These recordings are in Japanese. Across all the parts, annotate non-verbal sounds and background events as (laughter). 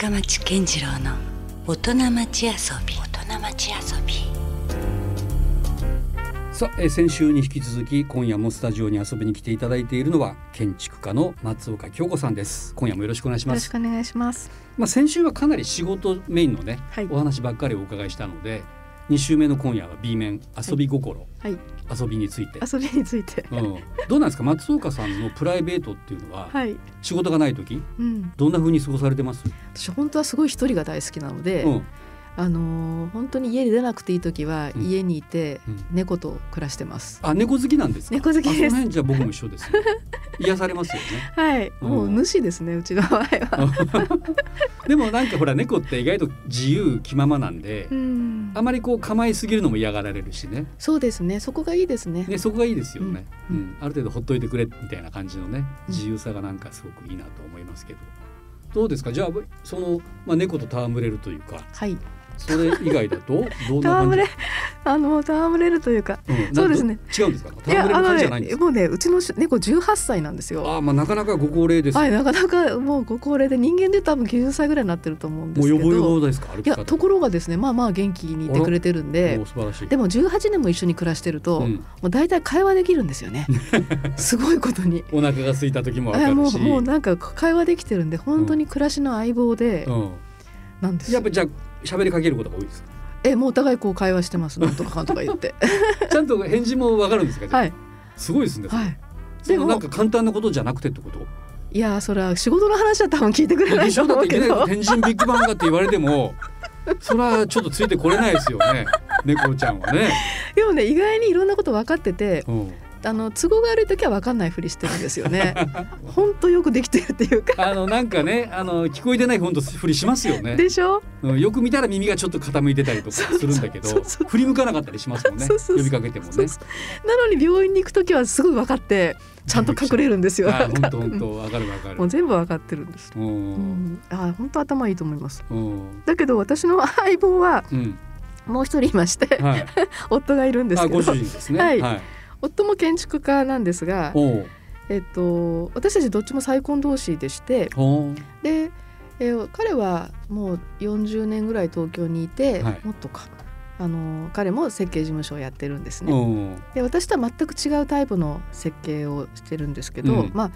深町健次郎の大人町遊び。大人町遊び。さあ、えー先週に引き続き今夜もスタジオに遊びに来ていただいているのは建築家の松岡京子さんです。今夜もよろしくお願いします。よろしくお願いします。まあ先週はかなり仕事メインのね、はい。お話ばっかりお伺いしたので2週目の今夜は B 面遊び心、はい、遊びについて、遊びについて。うん、どうなんですか？松岡さんのプライベートっていうのは、はい、仕事がない時うん、どんな風に過ごされてます、私本当はすごい一人が大好きなので、うんあのー本当に家に出なくていい時はうん。家にいてうん。猫と暮らしてます。あ猫好きなんですか？猫好きです。じゃあ僕も一緒です、ね、(laughs) 癒されますよね。はい、うん。もう主ですねうちの場合は。(laughs) でもなんかほら猫って意外と自由気ままなんで、うん。あまりこう構えすぎるのも嫌がられるしね。そうですね。そこがいいですね。ねそこがいいですよね、ううんん。ある程度ほっといてくれみたいな感じのねうん。自由さがなんかすごくいいなと思いますけど、どうですか？じゃあその、まあ、猫と戯れるというか。はい、それ以外だとどんな感じあの戯れるというか。うん。そうですね。違うんですか？戯れる感じじゃないんですか？ねもうねうちの猫18歳なんですよ。ああまあなかなかご高齢です、はいなかなかもうご高齢で人間で多分90歳ぐらいになってると思うんですけど。もうよぼよぼですか？歩いやところがですねまあまあ元気にいてくれてるんでもう素晴らしい。でも18年も一緒に暮らしてると、うん。もう大体会話できるんですよね。(laughs) すごいことに。お腹が空いた時もわかるし。うもうなんか会話できてるんで本当に暮らしの相棒でうん、なんですよ。やっぱじゃあ喋りかけることが多いですか？えもうお互いこう会話してます。なんとかかんとか言って。(laughs) ちゃんと返事もわかるんですか、はい。すごいですね、はい。でもなんか簡単なことじゃなくてってこと？いやーそれは仕事の話は多分聞いてくれないと思うけど。天神ビッグバンがって言われてもそれはちょっとついてこれないですよね。猫ちゃんはね、でもね意外にいろんなこと分かっててうん、あの都合が悪い時は分かんないふりしてるんですよね。(laughs) 本当よくできてるっていうか。あのなんかねあの聞こえてない本当ふりしますよね、でしょ？うん、よく見たら耳がちょっと傾いてたりとかするんだけど振り向かなかったりしますもんね。呼びかけてもね。なのに病院に行く時はすぐ分かってちゃんと隠れるんですよ。あ本当本当。わかるわかる。もう全部分かってるんです。ううんん、あ本当頭いいと思います。うん。だけど私の相棒はうん。もう一人いまして、はい。(laughs) 夫がいるんですけど。あご主人ですね。はい。はい、夫も建築家なんですが、えっと私たちどっちも再婚同士でして、で、えー彼はもう40年ぐらい東京にいて、はい。もっとか。あの彼も設計事務所をやってるんですね。で私とは全く違うタイプの設計をしてるんですけど、うん。まあ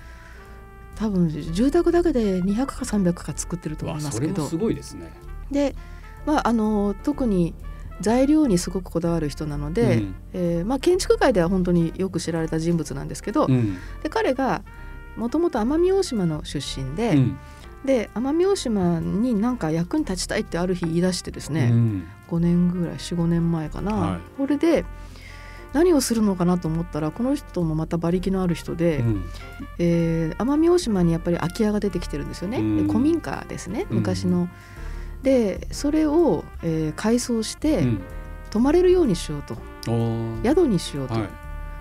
多分住宅だけで200か300か作ってると思わいますけど。すごいですね。で、まあ、あの特に材料にすごくこだわる人なので、うん。えーまあ、建築界では本当によく知られた人物なんですけど、うん。で彼がもともと奄美大島の出身で,、うん。で奄美大島になんか役に立ちたいってある日言い出してですね、うん。5年ぐらい45年前かな、はい。これで何をするのかなと思ったらこの人もまた馬力のある人で、うん。えー奄美大島にやっぱり空き家が出てきてるんですよね、うん。で古民家ですね。うん。昔の。でそれを、えー改装して、うん。泊まれるようにしようと。宿にしようと、はい。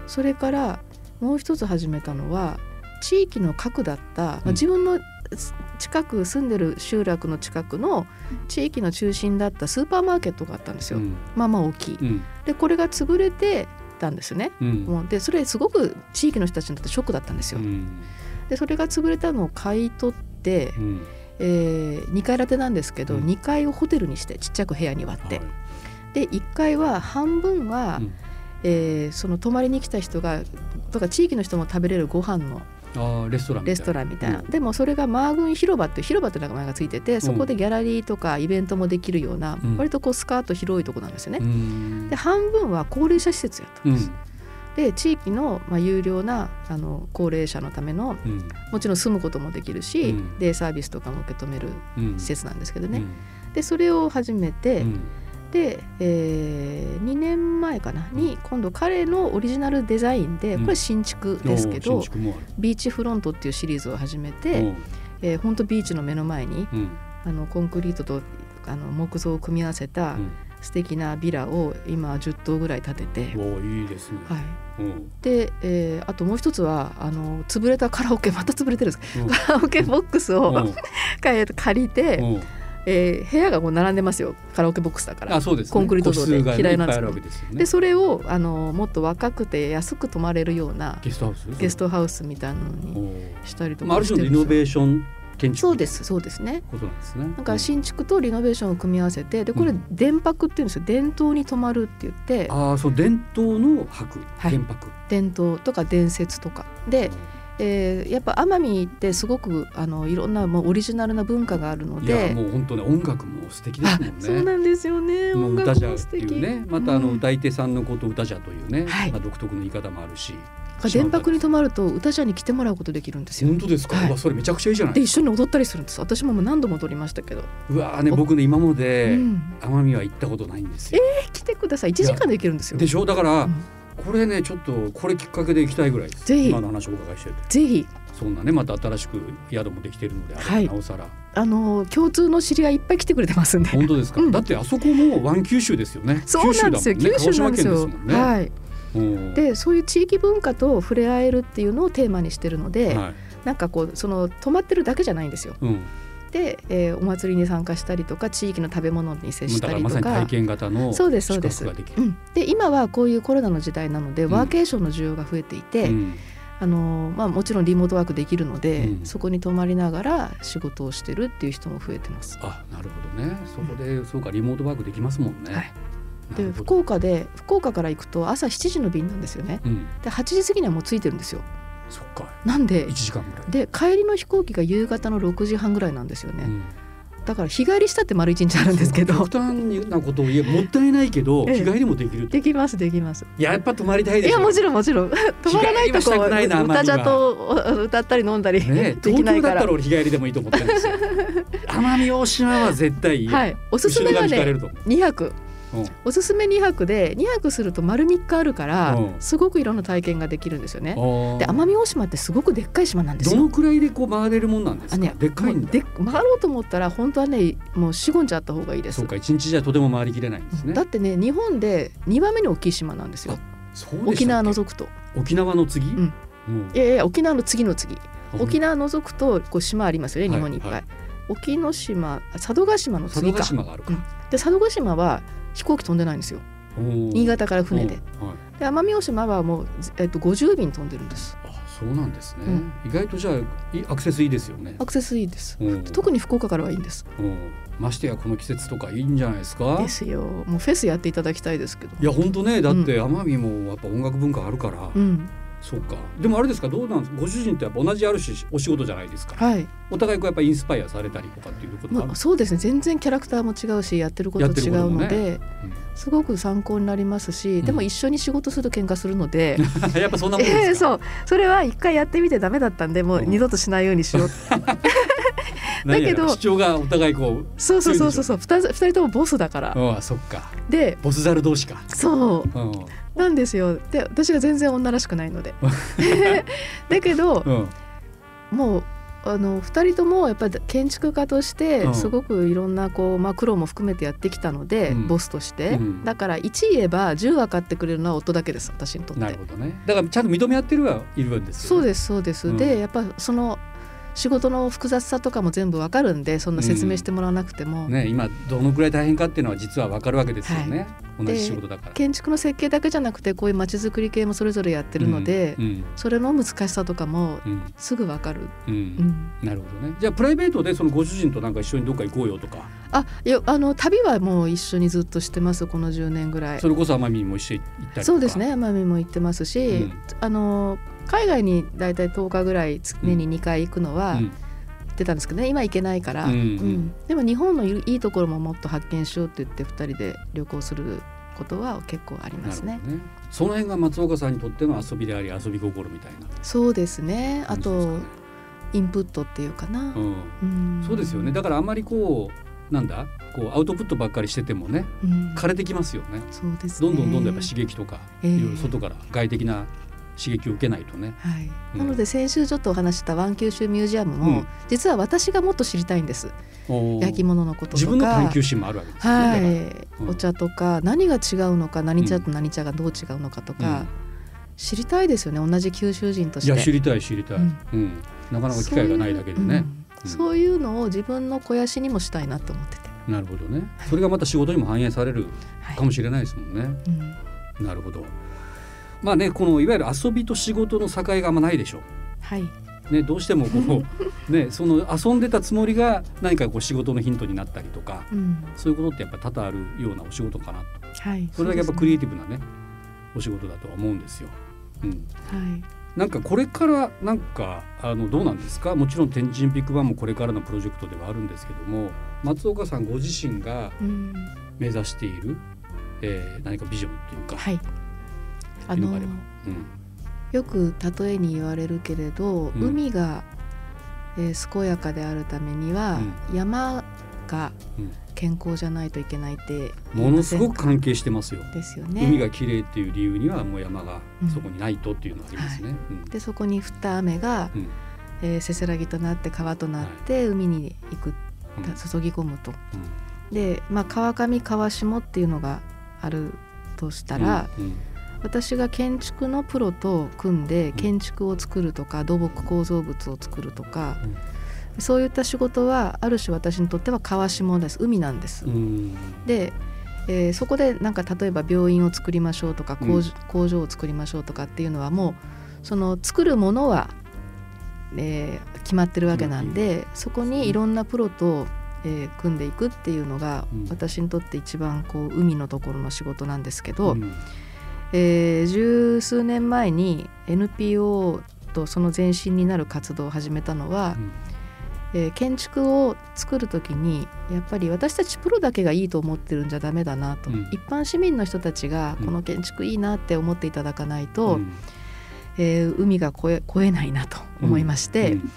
それからもう一つ始めたのは地域の核だった、まあうん。自分のす近く住んでる集落の近くの地域の中心だったスーパーマーケットがあったんですよ、うん。まあまあ大きい。うん。でこれが潰れてたんですよね。うん。もうでそれすごく地域の人たちにとってショックだったんですよ。うん。でそれが潰れたのを買い取って、うんえ2階建てなんですけど、うん。2階をホテルにしてちっちゃく部屋に割って、はい。で1階は半分は、うん。えーその泊まりに来た人がとか地域の人も食べれるご飯のレストランみたいな。レストランみたいな、うん。でもそれがマーグン広場って広場って名前がついててそこでギャラリーとかイベントもできるような、うん。割とこうスカート広いとこなんですよね。うん。で半分は高齢者施設やったうんんです。で地域の、まあ、有料なあの高齢者のためのうん。もちろん住むこともできるし、うん。デイサービスとかも受け止めるうん。施設なんですけどね、うん。でそれを始めて、うん。で、え2年前かなに今度彼のオリジナルデザインでうん。これ新築ですけど、ビーチフロントっていうシリーズを始めおて、ー。えー、ほんとビーチの目の前にうん。あのコンクリートとあの木造を組み合わせたうん素敵なビラを今10棟ぐらい建てて、おーいいですね。はい、うん。で、えーあともう一つはあの潰れたカラオケ (laughs) また潰れてるんです。うん。カラオケボックスを、借りて、うん。えー部屋がこう並んでますよ。カラオケボックスだから。ね。コンクリート造で個室がね平屋なんですけですよね。でそれをあのもっと若くて安く泊まれるようなゲストハウス。ゲストハウスみたいなのにしたりとまあ、あかしてるんですよ。ベーション建築そうですそうですね。ことなんですね。だから新築とリノベーションを組み合わせてでこれうん。電泊っていうんですよ。伝統に泊まるって言ってああそう伝統の泊、はい。電泊。伝統とか伝説とか。で、えーやっぱ奄美ってすごくあのいろんなもうオリジナルな文化があるのいやでもう本当ね音楽も素敵ですあもんね。そうなんですよね。もう音歌じゃって楽も素敵いうね。またあのうん。歌い手さんのこと歌じゃというね、はい。まあ独特の言い方もあるし電泊に泊まると歌者に来てもらうことできるんですよ。本当ですか、はい。それめちゃくちゃいいじゃないで一緒に踊ったりするんです。私ももう何度も踊りましたけど、うわーね僕ね今までうん。奄美は行ったことないんですよ、え来てください。1時間で行けるんですよ。でしょ？だから、うん。これねちょっとこれきっかけで行きたいぐらいです。ぜひ。今の話をお伺いしてて。ぜひ。そんなねまた新しく宿もできているのではい。なおさら。あの共通の知り合いいっぱい来てくれてますんで。本当ですか、うんだってあそこも湾九州ですよね。そうなんですよ。九州なんですよ。鹿児島県ですもんね、はい。うんでそういう地域文化と触れ合えるっていうのをテーマにしてるので、はいなんかこうその泊まってるだけじゃないんですよ。うん、で、えーお祭りに参加したりとか地域の食べ物に接したりとか体験型のそうですそ宿うです。うん、で今はこういうコロナの時代なので、んワーケーションの需要が増えていて、うんあのまあ、もちろんリモートワークできるので、うんそこに泊まりながら仕事をしてるっていう人も増えてます。あなるほどねそこで、そうかリモートワークできますもんね。はいで福岡で福岡から行くと朝7時の便なんですよね。うん、で8時過ぎにはもう着いてるんですよ。そっか。なんで？1時間ぐらい。で帰りの飛行機が夕方の6時半ぐらいなんですよね。うん。だから日帰りしたって丸一日あるんですけど。極端なことを言えもったいないけど (laughs) ええ。日帰りもできるできますできます。やっぱ泊まりたいいやもちろんもちろん。(laughs) 泊まらないとこうくないな歌じゃとお歌ったり飲んだり、ね (laughs) でき東ないから。京だったら俺日帰りでもいいと思ってるんですよ。奄美大島は絶対いいよ。はい。おすすめがね後ろ側に引かれると思う。2泊。うんおすすめ2泊で2泊すると丸3日あるからうん。すごくいろんな体験ができるんですよね。で奄美大島ってすごくでっかい島なんですよ。どのくらいでこう回れるもんなんですか、あねでっかいんだ。回ろうと思ったら本当はねもう四五日あった方がいいです。そう。か一日じゃとても回りきれないんですね。だってね日本で2番目に大きい島なんですよ。沖縄除くと。沖縄の次、ん。うん。いやいや沖縄の次の次。沖縄縄除くとこう島ありますよねはい日本にいっぱい、はい沖ノ島あ佐渡島の佐渡次か島があるか、で佐渡島は飛行機飛んでないんですよ。新新潟から船で。はい、で奄美大島はもう、えっと、50便飛んでるんです。あそうなんですね、うん。意外とじゃあいアクセスいいですよね。アクセスいいです。うん特に福岡からはいいんです。うんましてやこの季節とかいいんじゃないですか？ですよ。もうフェスやっていただきたいですけど。いや本当ね。だって奄美もやっぱ音楽文化あるから、うんそうか。でもあれですかどうなんですか？ご主人とやっぱ同じあるしお仕事じゃないですか。はい、お互いこうやっぱインスパイアされたりとかっていうこともまあ、そうですね。全然キャラクターも違うしやってることやって違ることもね。うので、すごく参考になりますし、でも一緒に仕事すると喧嘩するので、(laughs) やっぱそんなもんですか、(laughs) えーそう。それは一回やってみてダメだったんでもううん。二度としないようにしよう (laughs) 何やらだけど主張がお互いこそうそうそうそうそう。二人二人ともボスだから。うああそっか。でボスザル同士か、そう。うんなんですよ。で私が全然女らしくないので。(laughs) だけどうん、もうあの2人ともやっぱり建築家としてうん。すごくいろんなこう、まあ、苦労も含めてやってきたので、うん。ボスとして、うん。だから1言えば10分かってくれるのは夫だけです私にとって。なるほどね。だからちゃんと認め合ってるはいるんですよ、そうですそうです、うん。でやっぱその仕事の複雑さとかも全部わかるんでそんな説明してもらわなくても、ね今どのくらい大変かっていうのは実はわかるわけですよね、同じ仕事だから。建築の設計だけじゃなくてこういう街づくり系もそれぞれやってるので、うん。それの難しさとかもうん。すぐわかる、うん。うん、なるほどね。じゃあプライベートでそのご主人となんか一緒にどっか行こうよとか。あいやあの旅はもう一緒にずっとしてますこの10年ぐらい。それこそ奄美にも一緒に行ったりとか。そうですね。奄美も行ってますし、うん。あの海外にだいたい10日ぐらい年に2回行くのはうってたんですけどね。今行けないから、うんうん。でも日本のいいところももっと発見しようって言って2人で旅行することは結構ありますね。ね。その辺が松岡さんにとっての遊びであり遊び心みたいな。そうですね。あとインプットっていうかな、うん。うん。そうですよね。だからあんまりこうなんだ？こうアウトプットばっかりしててもねうん。枯れてきますよね。そうですね。どんどんどんどんやっぱ刺激とか、ええ。いろいろ外から外的な刺激を受けないとね。はい、うん。なので先週ちょっとお話ししたワン九州ミュージアムも、うん。実は私がもっと知りたいんです。焼き物のこととか。自分の探求心もあるわけですよね、は。い、うん。お茶とか何が違うのか何茶と何茶がどう違うのかとか、知りたいですよね。同じ九州人として。いや知りたい知りたい、ううん。んなかなか機会がないだけでね。そういう,、のを自分の肥やしにもしたいなと思ってて、なるほどね。それがまた仕事にも反映されるはい。かもしれないですもんね、うん。なるほどまあねこのいわゆる遊びと仕事の境があんまないでしょ。うはい。ね、どうしてもこう、ね、その遊んでたつもりが何かこう仕事のヒントになったりとか、うん。そういうことってやっぱ多々あるようなお仕事かなと。はい、それだけやっぱクリエイティブ、ブなねお仕事だとは思うんですよ。うん、はい。なんかこれからなんかあのどうなんですか？もちろん天神ビッグバンもこれからのプロジェクトではあるんですけども松岡さんご自身がうん、目指している、えー何かビジョンっていうか、はいあのいうのがあればうん。よく例えに言われるけれど、うん。海が、えー健やかであるためには、山がうん。健康じゃないといけないって言ものすごく関係してますよ。ですよね。海が綺麗っていう理由にはもう山がうん。そこにないとっていうのがありますね。うん。でそこに降った雨が、うん。えーせせらぎとなって川となって海に行く、うん注ぎ込むと。うん。で、まあ、川上川下っていうのがあるとしたら、うん私が建築のプロと組んでん。建築を作るとか土木構造物を作るとか、うん。そういった仕事はある種私にとっては川下です。海なんです。うん。で、えーそこでなんか例えば病院を作りましょうとか工,、うん。工場を作りましょうとかっていうのはもうその作るものは、えー決まってるわけなんで、そこにいろんなプロと、えー組んでいくっていうのが、うん。私にとって一番こう海のところの仕事なんですけど、うんえー十数年前に NPO とその前身になる活動を始めたのは、えー建築を作る時にやっぱり私たちプロだけがいいと思ってるんじゃダメだなと、うん。一般市民の人たちがうん。この建築いいなって思っていただかないと、うん。えー海が越え越えないなと思いまして、うん。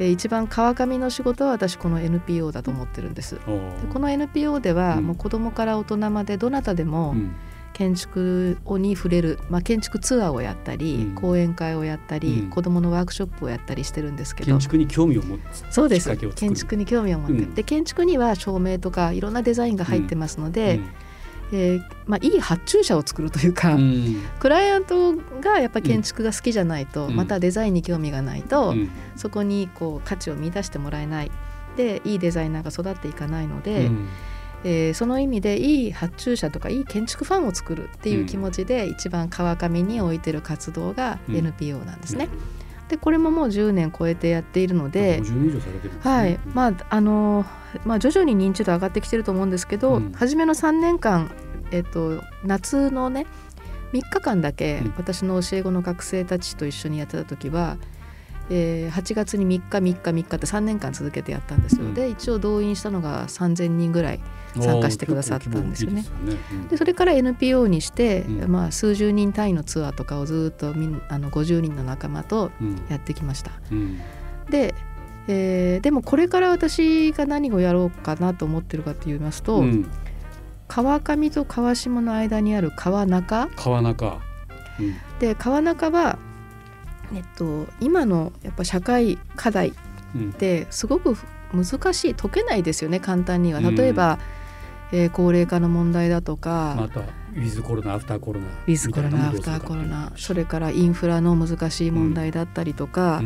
えー一番川上の仕事は私この NPO だと思ってるんです。でこの NPO ではうん。もう子どもから大人までどなたでもうん建築に触れる、まあ、建築ツアーをやったり、うん。講演会をやったり、うん。子どものワークショップをやったりしてるんですけど。建築に興味を持つそうです。建築に興味を持って、うん。で建築には照明とかいろんなデザインが入ってますので、えーまあ、いい発注者を作るというか、うんうん。クライアントがやっぱ建築が好きじゃないと、うん。またデザインに興味がないと、うん。そこにこう価値を見出してもらえない。でいいデザイナーが育っていかないので、うんえーその意味でいい発注者とかいい建築ファンを作るっていう気持ちで一番川上に置いてる活動がうん。NPO なんですね。でこれももう10年超えてやっているので、50年以上されてるんですね。はい。まああのまあ、徐々に認知度上がってきてると思うんですけど、うん。初めの3年間、えっと、夏のね3日間だけうん。私の教え子の学生たちと一緒にやってた時は、えー8月に3日3日3日って3年間続けてやったんですよ。うん。で一応動員したのが3,000人ぐらい参加してくださったんですよね。でね。でそれから NPO にして、うん。まあ、数十人単位のツアーとかをずっとみんあの50人の仲間とうん。やってきました。うん。で、えーでもこれから私が何をやろうかなと思ってるかと言いますと、うん。川上と川下の間にある川中。川中。うん。で川中は、えっと、今のやっぱ社会課題っうん。てすごく難しい解けないですよね簡単には。うん。例えば、えー高齢化の問題だとか、またウィズコロナアフターコロナウィズコロナアフターコロナそれからインフラの難しい問題だったりとか、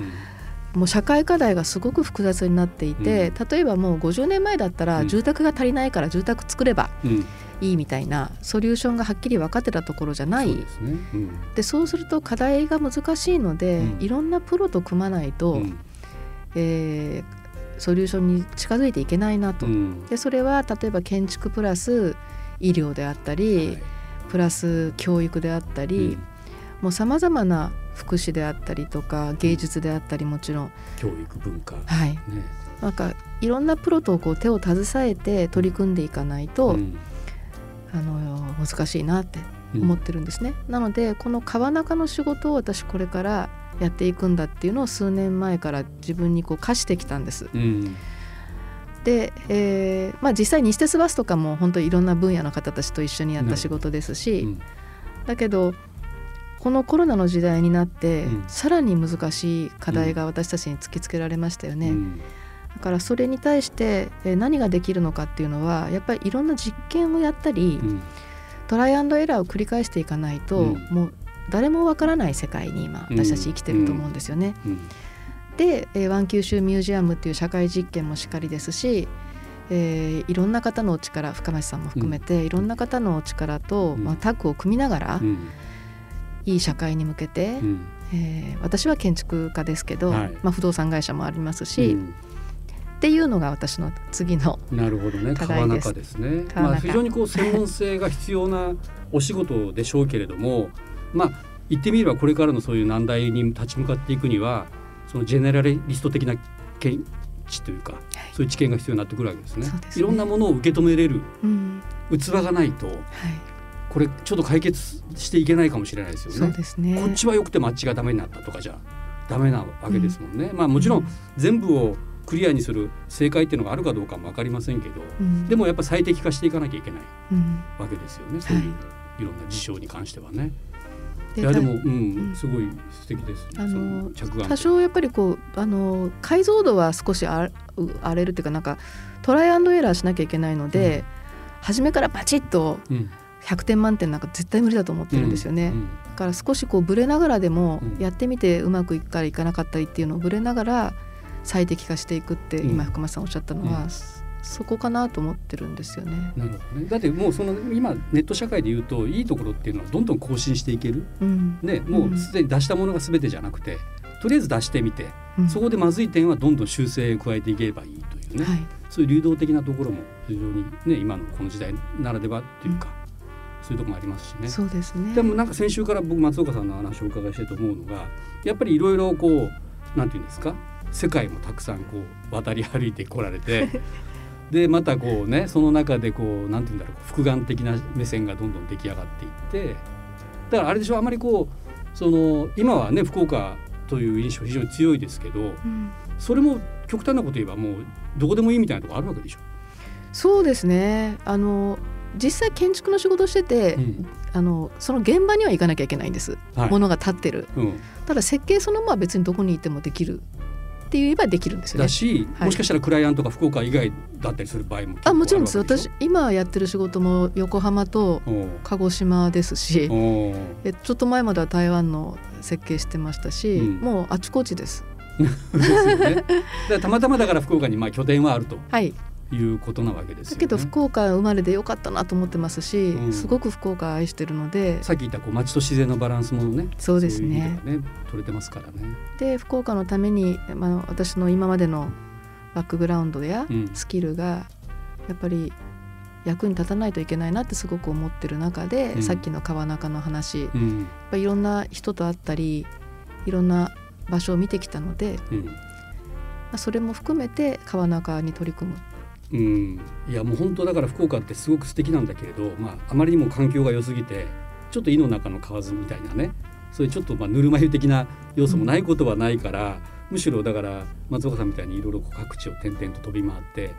もう社会課題がすごく複雑になっていて、例えばもう50年前だったうん。ら住宅が足りないから住宅作ればうんうんいいみたいなソリューションがはっきり分かってたところじゃない。そうですね。うん。でそうすると課題が難しいので、うん。いろんなプロと組まないと、うん。えーソリューションに近づいていけないなと。うん。でそれは例えば建築プラス医療であったり、はい。プラス教育であったり、うん。もうさまざまな福祉であったりとか芸術であったりもちろん、教育文化。ねはい、なんかいろんなプロとこう手を携えて取り組んでいかないと、うんあの難しいなってうん思ってるんですね。なのでこの川中の仕事を私これからやっていくんだっていうのを数年前から自分にこう課してきたんです。うんで、えーまあ、実際西鉄バスとかも本当にいろんな分野の方たちと一緒にやった仕事ですし、うんだけどこのコロナの時代になって、うんさらに難しい課題が私たちに突きつけられましたよね。うんだからそれに対してえー何ができるのかっていうのはやっぱりいろんな実験をやったり、うん。トライアンドエラーを繰り返していかないと、うん。もう誰もわからない世界に今うん。私たち生きてると思うんですよね。うん。で、えーワン九州ミュージアムっていう社会実験もしっかりですし、えーいろんな方のお力深町さんも含めて、いろんな方のお力と、うん。まあ、タッグを組みながら、うん。いい社会に向けて、うん。えー私は建築家ですけど、はい。まあ、不動産会社もありますし、うんっていうのが私の次のなるほどね。川中ですね。まあ非常にこう専門性が必要なお仕事でしょうけれども、まあ言ってみればこれからのそういう難題に立ち向かっていくにはそのジェネラリスト的な見地というか、そういう知見が必要になってくるわけですね。すね。いろんなものを受け止めれるうん。器がないとはい、これちょっと解決していけないかもしれないですよね。ね。こっちは良くてもあっちがダメになったとかじゃダメなわけですもんね。まあもちろん。全部をクリアにする正解っていうのがあるかどうかも分かりませんけど、うん。でもやっぱ最適化していかなきゃいけないうん。わけですよね。そういうい。ろんな事象に関してはね。いでやでも、たうんうん。すごい素敵です。ね。あのそ着眼多少やっぱりこうあの解像度は少しあう荒れるっていうかなんかトライアンドエラーしなきゃいけないので、初めからバチッとうん。100点満点なんか絶対無理だと思ってるんですよね。うんだから少しこうブレながらでもうん。やってみてうまくいくかいかなかったりっていうのをブレながら最適化していくってうん今福間さんおっしゃったのは、うんそそこかなと思ってるんですよね。なるほどね。だってもうその今ネット社会で言うといいところっていうのはどんどん更新していける。うんね、もうすでに出したものが全てじゃなくて、とりあえず出してみて、うんそこでまずい点はどんどん修正を加えていければいいというね。はいそういう流動的なところも非常にね今のこの時代ならではっていうか、そういうところもありますしね。そうですね。でもなんか先週から僕松岡さんの話をお伺いしてと思うのがやっぱりいろいろこうなんていうんですか世界もたくさんこう渡り歩いてこられてでまたこうねその中でこうなんていうんだろう複眼的な目線がどんどん出来上がっていってだからあれでしょあまりこうその今はね福岡という印象非常に強いですけどうん。それも極端なこと言えばもうどこでもいいみたいなところあるわけでしょ。そうですね。あの実際建築の仕事をしてて、うん。あのその現場には行かなきゃいけないんです、はい。ものが建ってる。うん、ただ設計そのものは別にどこにいてもできるって言えばできるんですよね。だし、はい。もしかしたらクライアントが福岡以外だったりする場合もあもちろんです。私今やってる仕事も横浜と鹿児島ですしえちょっと前までは台湾の設計してましたし、うん。もうあちこちです。(laughs) ですよね。たまたまだから福岡にまあ拠点はあると。はいいうことなわけですよね。だけど福岡生まれでよかったなと思ってますし、うん。すごく福岡愛してるので。さっき言ったこう街と自然のバランスもね、そうですね。ね取れてますからね。で福岡のために、まあ、私の今までのバックグラウンドやうん。スキルがやっぱり役に立たないといけないなってすごく思ってる中で、うん。さっきの川中の話。やっうんぱいろんな人と会ったりいろんな場所を見てきたので、うん。まあ、それも含めて川中に取り組むうん、いやもう本当だから福岡ってすごく素敵なんだけれど、まあ、あまりにも環境が良すぎてちょっと井の中の蛙みたいなね。そういうちょっとまあぬるま湯的な要素もないことはないから、むしろだから松岡さんみたいにいろいろ各地を転々と飛び回って、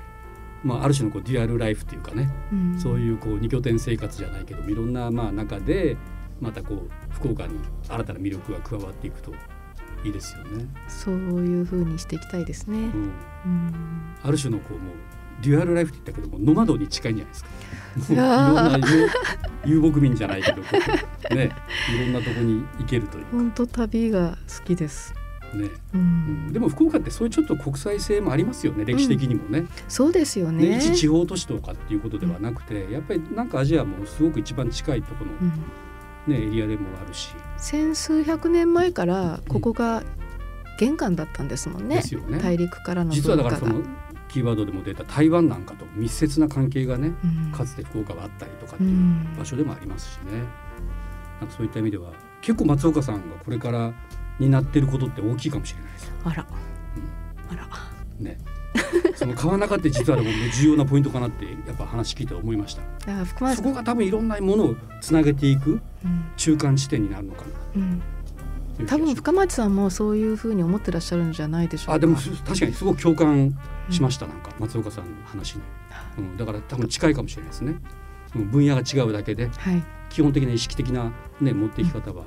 まあ、ある種のこうデュアルライフっていうかね。うん。そういうこう二拠点生活じゃないけどいろんなまあ中でまたこう福岡に新たな魅力が加わっていくといいですよね。そういう風にしていきたいですね。うん、うん。ある種のこうもうデュアルライフって言ったけどもノマドに近いんじゃないですか。いろんな遊遊牧民じゃないけどねいろんなとこに行けるという。本当旅が好きです。ね、ううん。ん、でも福岡ってそういうちょっと国際性もありますよね歴史的にもね,、そうですよね。ね。一地方都市とかっていうことではなくてやっぱりなんかアジアもすごく一番近いところうん。の、ねエリアでもあるし、千数百年前からここが玄関だったんですもんね。大陸からの実は。だからそのキーワードでも出た台湾なんかと密接な関係がねうん。かつて福岡はあったりとかってういうん。場所でもありますしね、なんかそういった意味では結構松岡さんがこれから担ってることって大きいかもしれないです。よあら、あら、ね。(laughs) その川中って実はでも重要なポイントかなってやっぱ話聞いて思いました。そこが多分いろんなものをつなげていくうん。中間地点になるのかな。うん、多分深町さんもそういうふうに思ってらっしゃるんじゃないでしょうか。あでもす確かにすごく共感しました、なんか松岡さんの話に、うん、だから多分近いかもしれないですね、うん、分野が違うだけではい。基本的な意識的なね持っていき方は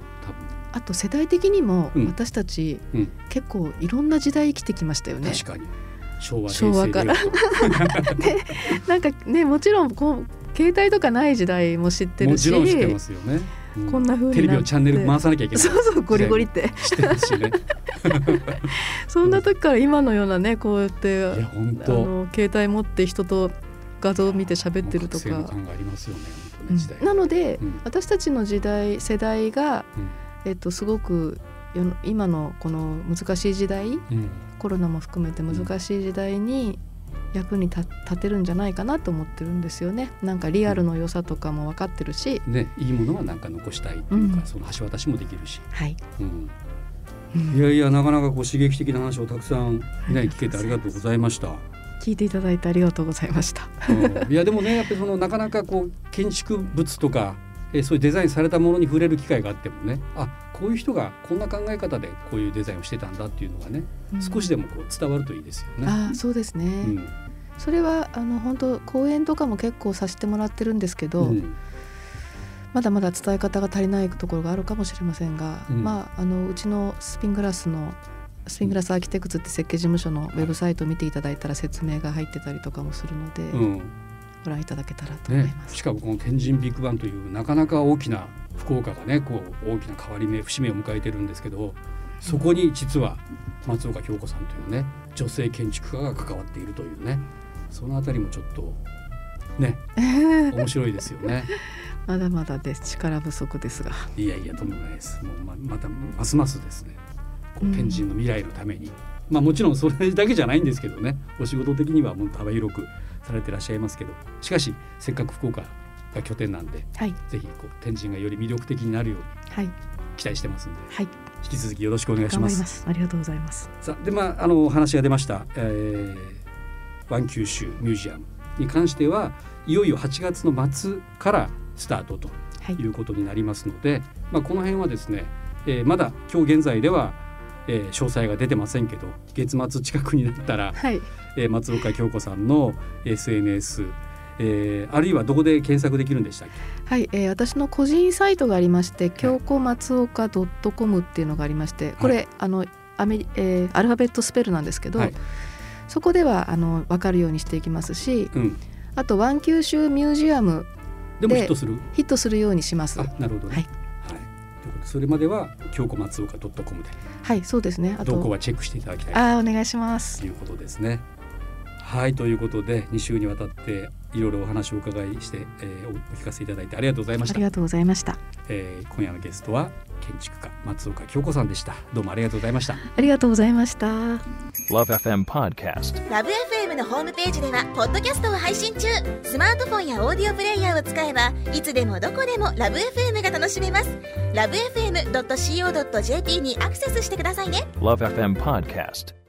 あと世代的にもうん。私たち、うん。結構いろんな時代生きてきましたよね。多分確かに。昭和昭和から。平成令 (laughs) なんかねもちろんこう携帯とかない時代も知ってるし。ちろん知ってますよね、うんこんな風にテレビをチャンネル回さなきゃいけない。そうそうゴリゴリって。(laughs) そんな時から今のようなねこうやってあ当。の携帯持って人と画像を見て喋ってるとか。感がありますよねうん。なので、うん。私たちの時代世代が、うん。えっと、すごく今のこの難しい時代うん。コロナも含めて難しい時代に役に立立てるんじゃないかなと思ってるんですよね。なんかリアルの良さとかも分かってるし、ね、いいものはなんか残したいっていうか、うん。その橋渡しもできるし、はい、うん、うん。いやいやなかなかこう刺激的な話をたくさん、ね、聞けてありがとうございました。聞いていただいてありがとうございました。うん。いやでもねやっぱりそのなかなかこう建築物とか、えーそういうデザインされたものに触れる機会があってもねあこういう人がこんな考え方でこういうデザインをしてたんだっていうのがね、少しでもこう伝わるといいですよね。ああそうですね、うんそれはあの本当講演とかも結構させてもらってるんですけど、うん。まだまだ伝え方が足りないところがあるかもしれませんが、うん。まああのうちのスピングラスのスピングラスアーキテクツって設計事務所のウェブサイトを見ていただいたら説明が入ってたりとかもするので、うん。ご覧いただけたらと思いねま、す。しかもこの天神ビッグバンというなかなか大きな福岡がねこう大きな変わり目節目を迎えてるんですけどそこに実は松岡京子さんというね女性建築家が関わっているというねそのあたりもちょっとね (laughs) 面白いですよね。まだまだです力不足ですが、いやいやとんでもないです。もうままたますますですね。こううん天神の未来のために、まあもちろんそれだけじゃないんですけどね。お仕事的にはもう幅広くされてらっしゃいますけど、しかしせっかく福岡が拠点なんで、はいぜひこう天神がより魅力的になるようにはい期待してますんで、はい引き続きよろしくお願いします。ます。ありがとうございます。さあでまああのお話が出ました、えー、ワン九州ミュージアムに関してはいよいよ8月の末からスタートとはい。いうことになりますので、まあ、この辺はですね、えーまだ今日現在では、えー詳細が出てませんけど月末近くになったら、はい。えー松岡京子さんの SNS、えーあるいはどこで検索できるんでしたっけ？はい、えー私の個人サイトがありまして、京子松岡ドットコムっていうのがありまして、これ、あのアメリ、えーアルファベットスペルなんですけど、はいそこではあの分かるようにしていきますし、うん、あとワン九州ミュージアムでヒットする？ヒットするようにします。あなるほどね。はいそれまでは京子松岡 .com ではい、そうですね。あと、動向はチェックしていただきたい？あーお願いしますと。いうことですね。はいということで2週にわたっていろいろお話をお伺いして、えーおお聞かせいただいてありがとうございましたあり。がとうございました。えー今夜のゲストは建築家松岡京子さんでした。どうもありがとうございました。ありがとうございました。Love FM Podcast. ラブ f m のホームページではポッドキャストを配信中スマートフォンやオーディオプレイヤーを使えばいつでもどこでもラブ f m が楽しめますラブ FM.co.jp にアクセスしてくださいね Love FM Podcast.